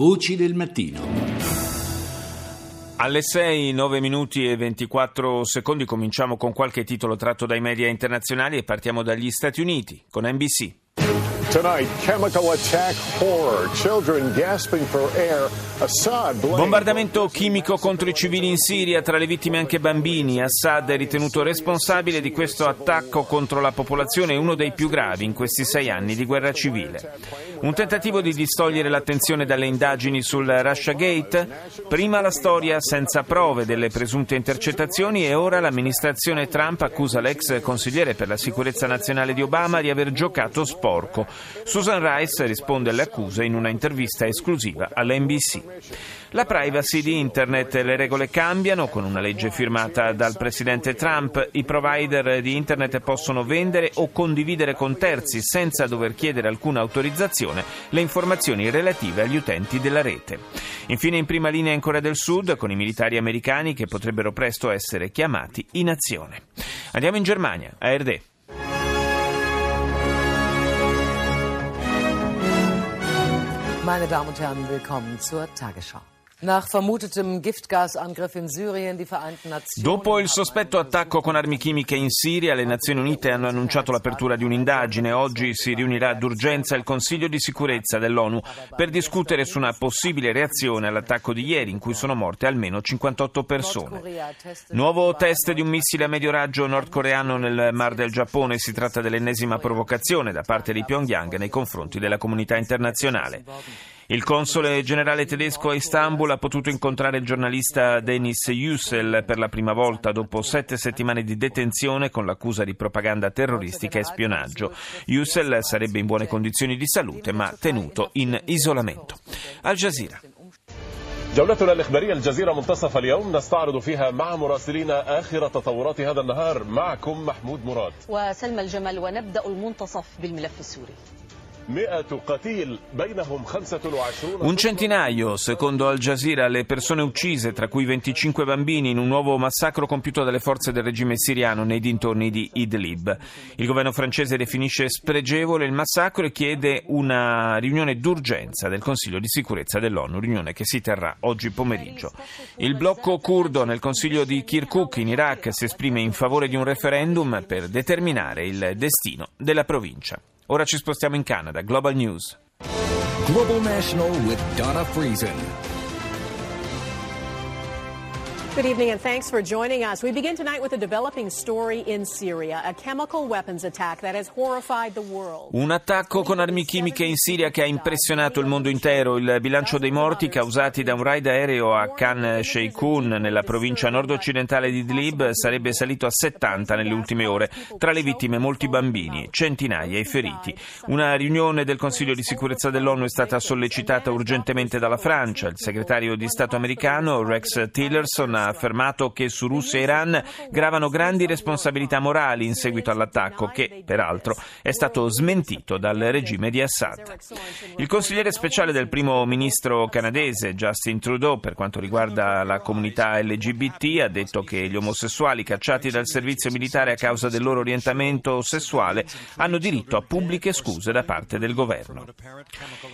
Voci del mattino. Alle 6, 9 minuti e 24 secondi cominciamo con qualche titolo tratto dai media internazionali e partiamo dagli Stati Uniti con NBC. Bombardamento chimico contro i civili in Siria, tra le vittime anche bambini. Assad è ritenuto responsabile di questo attacco contro la popolazione, uno dei più gravi in questi sei anni di guerra civile. Un tentativo di distogliere l'attenzione dalle indagini sul Russia Gate? Prima la storia senza prove delle presunte intercettazioni e ora l'amministrazione Trump accusa l'ex consigliere per la sicurezza nazionale di Obama di aver giocato sporco. Susan Rice risponde alle accuse in una intervista esclusiva all'NBC. La privacy di Internet, le regole cambiano con una legge firmata dal presidente Trump. I provider di Internet possono vendere o condividere con terzi senza dover chiedere alcuna autorizzazione le informazioni relative agli utenti della rete. Infine in prima linea in Corea del Sud con i militari americani che potrebbero presto essere chiamati in azione. Andiamo in Germania, a Meine Damen und Herren, willkommen zur Tagesschau. Dopo il sospetto attacco con armi chimiche in Siria, le Nazioni Unite hanno annunciato l'apertura di un'indagine. Oggi si riunirà d'urgenza il Consiglio di sicurezza dell'ONU per discutere su una possibile reazione all'attacco di ieri, in cui sono morte almeno 58 persone. Nuovo test di un missile a medio raggio nordcoreano nel Mar del Giappone. Si tratta dell'ennesima provocazione da parte di Pyongyang nei confronti della comunità internazionale. Il console generale tedesco a Istanbul ha potuto incontrare il giornalista Denis Yücel per la prima volta dopo sette settimane di detenzione con l'accusa di propaganda terroristica e spionaggio. Yücel sarebbe in buone condizioni di salute ma tenuto in isolamento. Al Jazeera. جولتنا الإخبارية الجزيرة منتصف اليوم نستعرض فيها مع مراسلينا آخر تطورات هذا النهار معكم محمود مراد وسلمى الجمل ونبدأ المنتصف بالملف السوري un centinaio, secondo Al Jazeera, le persone uccise, tra cui 25 bambini, in un nuovo massacro compiuto dalle forze del regime siriano nei dintorni di Idlib. Il governo francese definisce spregevole il massacro e chiede una riunione d'urgenza del Consiglio di sicurezza dell'ONU, riunione che si terrà oggi pomeriggio. Il blocco curdo nel Consiglio di Kirkuk in Iraq si esprime in favore di un referendum per determinare il destino della provincia. Ora ci spostiamo in Canada. Global News. Global National with Donna Friesen. Good evening and thanks for joining us. We begin tonight with a developing story in Syria, a chemical weapons attack that has horrified the world. Un attacco con armi chimiche in Siria che ha impressionato il mondo intero. Il bilancio dei morti causati da un raid aereo a Khan Sheikhoun nella provincia nord-occidentale di Idlib sarebbe salito a 70 nelle ultime ore. Tra le vittime molti bambini, centinaia i feriti. Una riunione del Consiglio di sicurezza dell'ONU è stata sollecitata urgentemente dalla Francia. Il segretario di Stato americano Rex Tillerson ha affermato che su Russia e Iran gravano grandi responsabilità morali in seguito all'attacco che, peraltro, è stato smentito dal regime di Assad. Il consigliere speciale del primo ministro canadese Justin Trudeau per quanto riguarda la comunità LGBT ha detto che gli omosessuali cacciati dal servizio militare a causa del loro orientamento sessuale hanno diritto a pubbliche scuse da parte del governo.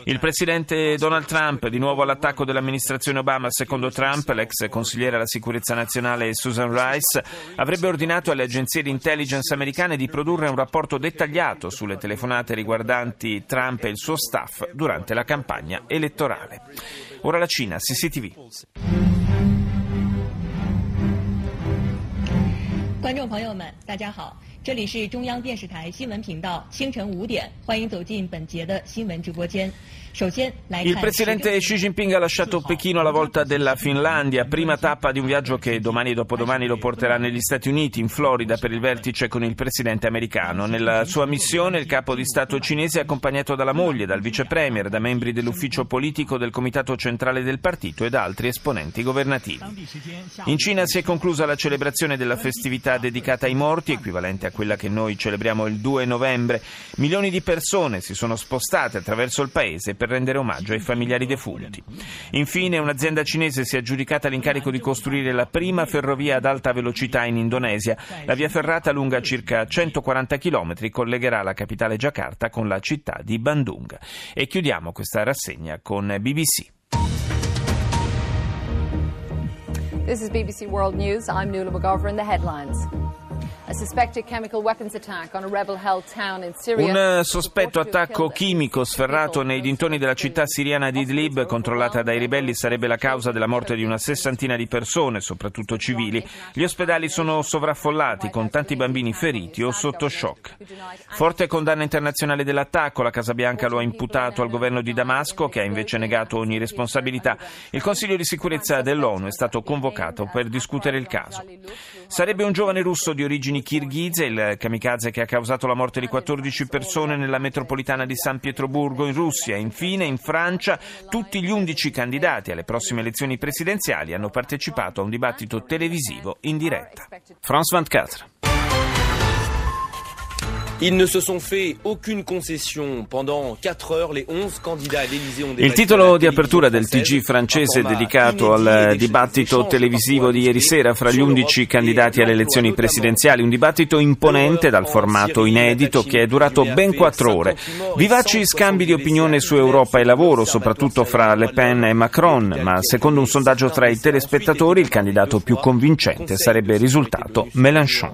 Il presidente Donald Trump, di nuovo all'attacco dell'amministrazione Obama, secondo Trump, l'ex consigliere alla sicurezza nazionale Susan Rice avrebbe ordinato alle agenzie di intelligence americane di produrre un rapporto dettagliato sulle telefonate riguardanti Trump e il suo staff durante la campagna elettorale. Ora la Cina, CCTV. 观众朋友们，大家好， 这里是中央电视台新闻频道，清晨五点，欢迎走进本节的新闻直播间。 Il presidente Xi Jinping ha lasciato Pechino alla volta della Finlandia, prima tappa di un viaggio che domani e dopodomani lo porterà negli Stati Uniti, in Florida, per il vertice con il presidente americano. Nella sua missione il capo di Stato cinese è accompagnato dalla moglie, dal vice premier, da membri dell'ufficio politico del comitato centrale del partito e da altri esponenti governativi. In Cina si è conclusa la celebrazione della festività dedicata ai morti, equivalente a quella che noi celebriamo il 2 novembre, milioni di persone si sono spostate attraverso il paese per rendere omaggio ai familiari defunti. Infine, un'azienda cinese si è aggiudicata l'incarico di costruire la prima ferrovia ad alta velocità in Indonesia. La via ferrata lunga circa 140 km collegherà la capitale Giacarta con la città di Bandung. E chiudiamo questa rassegna con BBC. This is BBC World News. I'm Nuala McGovern. The headlines. Un sospetto attacco chimico sferrato nei dintorni della città siriana di Idlib, controllata dai ribelli, sarebbe la causa della morte di una sessantina di persone, soprattutto civili. Gli ospedali sono sovraffollati, con tanti bambini feriti o sotto shock. Forte condanna internazionale dell'attacco, la Casa Bianca lo ha imputato al governo di Damasco, che ha invece negato ogni responsabilità. Il Consiglio di sicurezza dell'ONU è stato convocato per discutere il caso. Sarebbe un giovane russo di origini origini kirghize, il kamikaze che ha causato la morte di 14 persone nella metropolitana di San Pietroburgo in Russia. Infine, in Francia, tutti gli 11 candidati alle prossime elezioni presidenziali hanno partecipato a un dibattito televisivo in diretta. France 24. Il titolo di apertura del TG francese dedicato al dibattito televisivo di ieri sera fra gli 11 candidati alle elezioni presidenziali, un dibattito imponente dal formato inedito che è durato ben 4 ore. Vivaci scambi di opinione su Europa e lavoro, soprattutto fra Le Pen e Macron, ma secondo un sondaggio tra i telespettatori il candidato più convincente sarebbe risultato Mélenchon.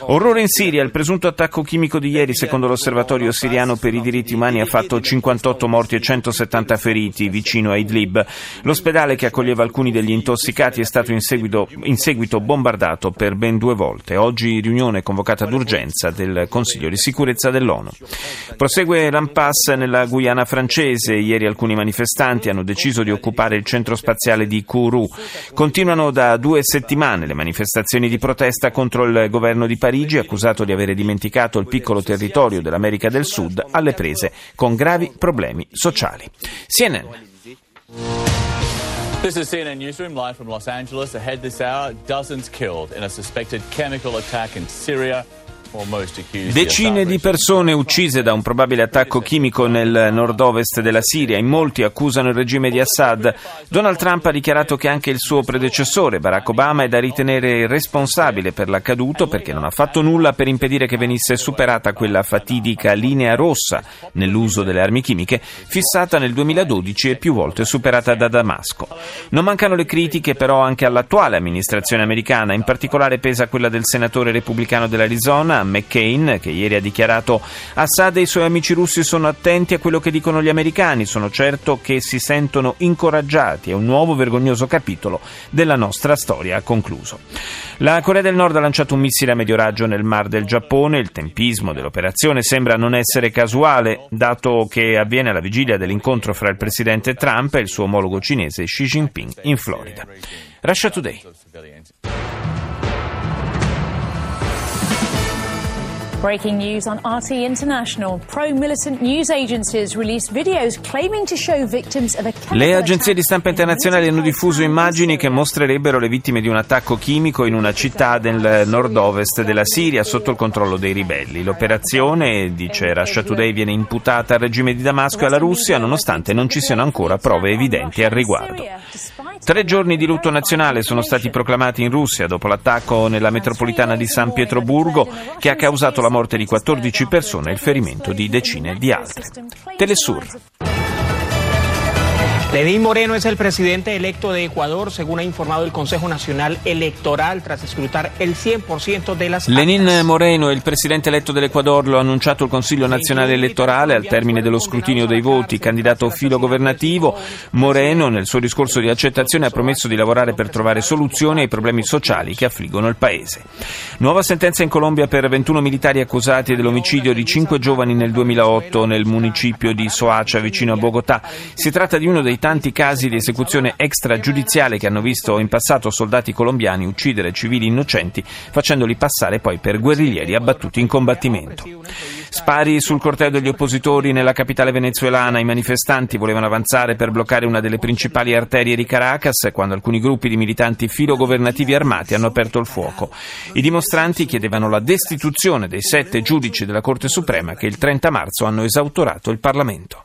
Orrore in Siria, il presunto attacco chimico chimico di ieri, secondo l'Osservatorio siriano per i diritti umani, ha fatto 58 morti e 170 feriti vicino a Idlib. L'ospedale che accoglieva alcuni degli intossicati è stato in seguito, in seguito bombardato per ben due volte. Oggi riunione convocata d'urgenza del Consiglio di sicurezza dell'ONU. Prosegue l'impasse nella Guyana francese. Ieri alcuni manifestanti hanno deciso di occupare il centro spaziale di Kourou. Continuano da due settimane le manifestazioni di protesta contro il governo di Parigi, accusato di avere dimenticato il piccolo territorio dell'America del Sud alle prese con gravi problemi sociali. CNN. This is CNN Newsroom live from Los Angeles. Ahead this hour, dozens killed in a suspected chemical attack in Syria. Decine di persone uccise da un probabile attacco chimico nel nord-ovest della Siria. In molti accusano il regime di Assad. Donald Trump ha dichiarato che anche il suo predecessore, Barack Obama, è da ritenere responsabile per l'accaduto perché non ha fatto nulla per impedire che venisse superata quella fatidica linea rossa nell'uso delle armi chimiche, fissata nel 2012 e più volte superata da Damasco. Non mancano le critiche però anche all'attuale amministrazione americana, in particolare pesa quella del senatore repubblicano dell'Arizona, McCain, che ieri ha dichiarato Assad e i suoi amici russi sono attenti a quello che dicono gli americani, sono certo che si sentono incoraggiati, è un nuovo vergognoso capitolo della nostra storia, ha concluso. La Corea del Nord ha lanciato un missile a medio raggio nel Mar del Giappone, il tempismo dell'operazione sembra non essere casuale, dato che avviene alla vigilia dell'incontro fra il presidente Trump e il suo omologo cinese Xi Jinping in Florida. Russia Today. Breaking news on RT International. Pro-militant news agencies released videos claiming to show victims of a Le agenzie di stampa internazionali hanno diffuso immagini che mostrerebbero le vittime di un attacco chimico in una città del nord-ovest della Siria sotto il controllo dei ribelli. L'operazione, dice Russia Today, viene imputata al regime di Damasco e alla Russia nonostante non ci siano ancora prove evidenti al riguardo. Tre giorni di lutto nazionale sono stati proclamati in Russia dopo l'attacco nella metropolitana di San Pietroburgo che ha causato la morte di 14 persone e il ferimento di decine di altre. Telesur. Lenín Moreno es el presidente electo de Ecuador, según ha informado el Consejo Nacional Electoral, tras escrutar el 100% de las Lenín Moreno il presidente eletto dell'Ecuador, lo ha annunciato il Consiglio Nazionale Elettorale al termine dello scrutinio dei voti, candidato filo governativo. Moreno, nel suo discorso di accettazione, ha promesso di lavorare per trovare soluzioni ai problemi sociali che affliggono il paese. Nuova sentenza in Colombia per 21 militari accusati dell'omicidio di 5 giovani nel 2008 nel municipio di Soacha, vicino a Bogotà. Si tratta di uno dei tanti casi di esecuzione extragiudiziale che hanno visto in passato soldati colombiani uccidere civili innocenti facendoli passare poi per guerriglieri abbattuti in combattimento. Spari sul corteo degli oppositori nella capitale venezuelana. I manifestanti volevano avanzare per bloccare una delle principali arterie di Caracas quando alcuni gruppi di militanti filogovernativi armati hanno aperto il fuoco. I dimostranti chiedevano la destituzione dei sette giudici della Corte Suprema che il 30 marzo hanno esautorato il Parlamento.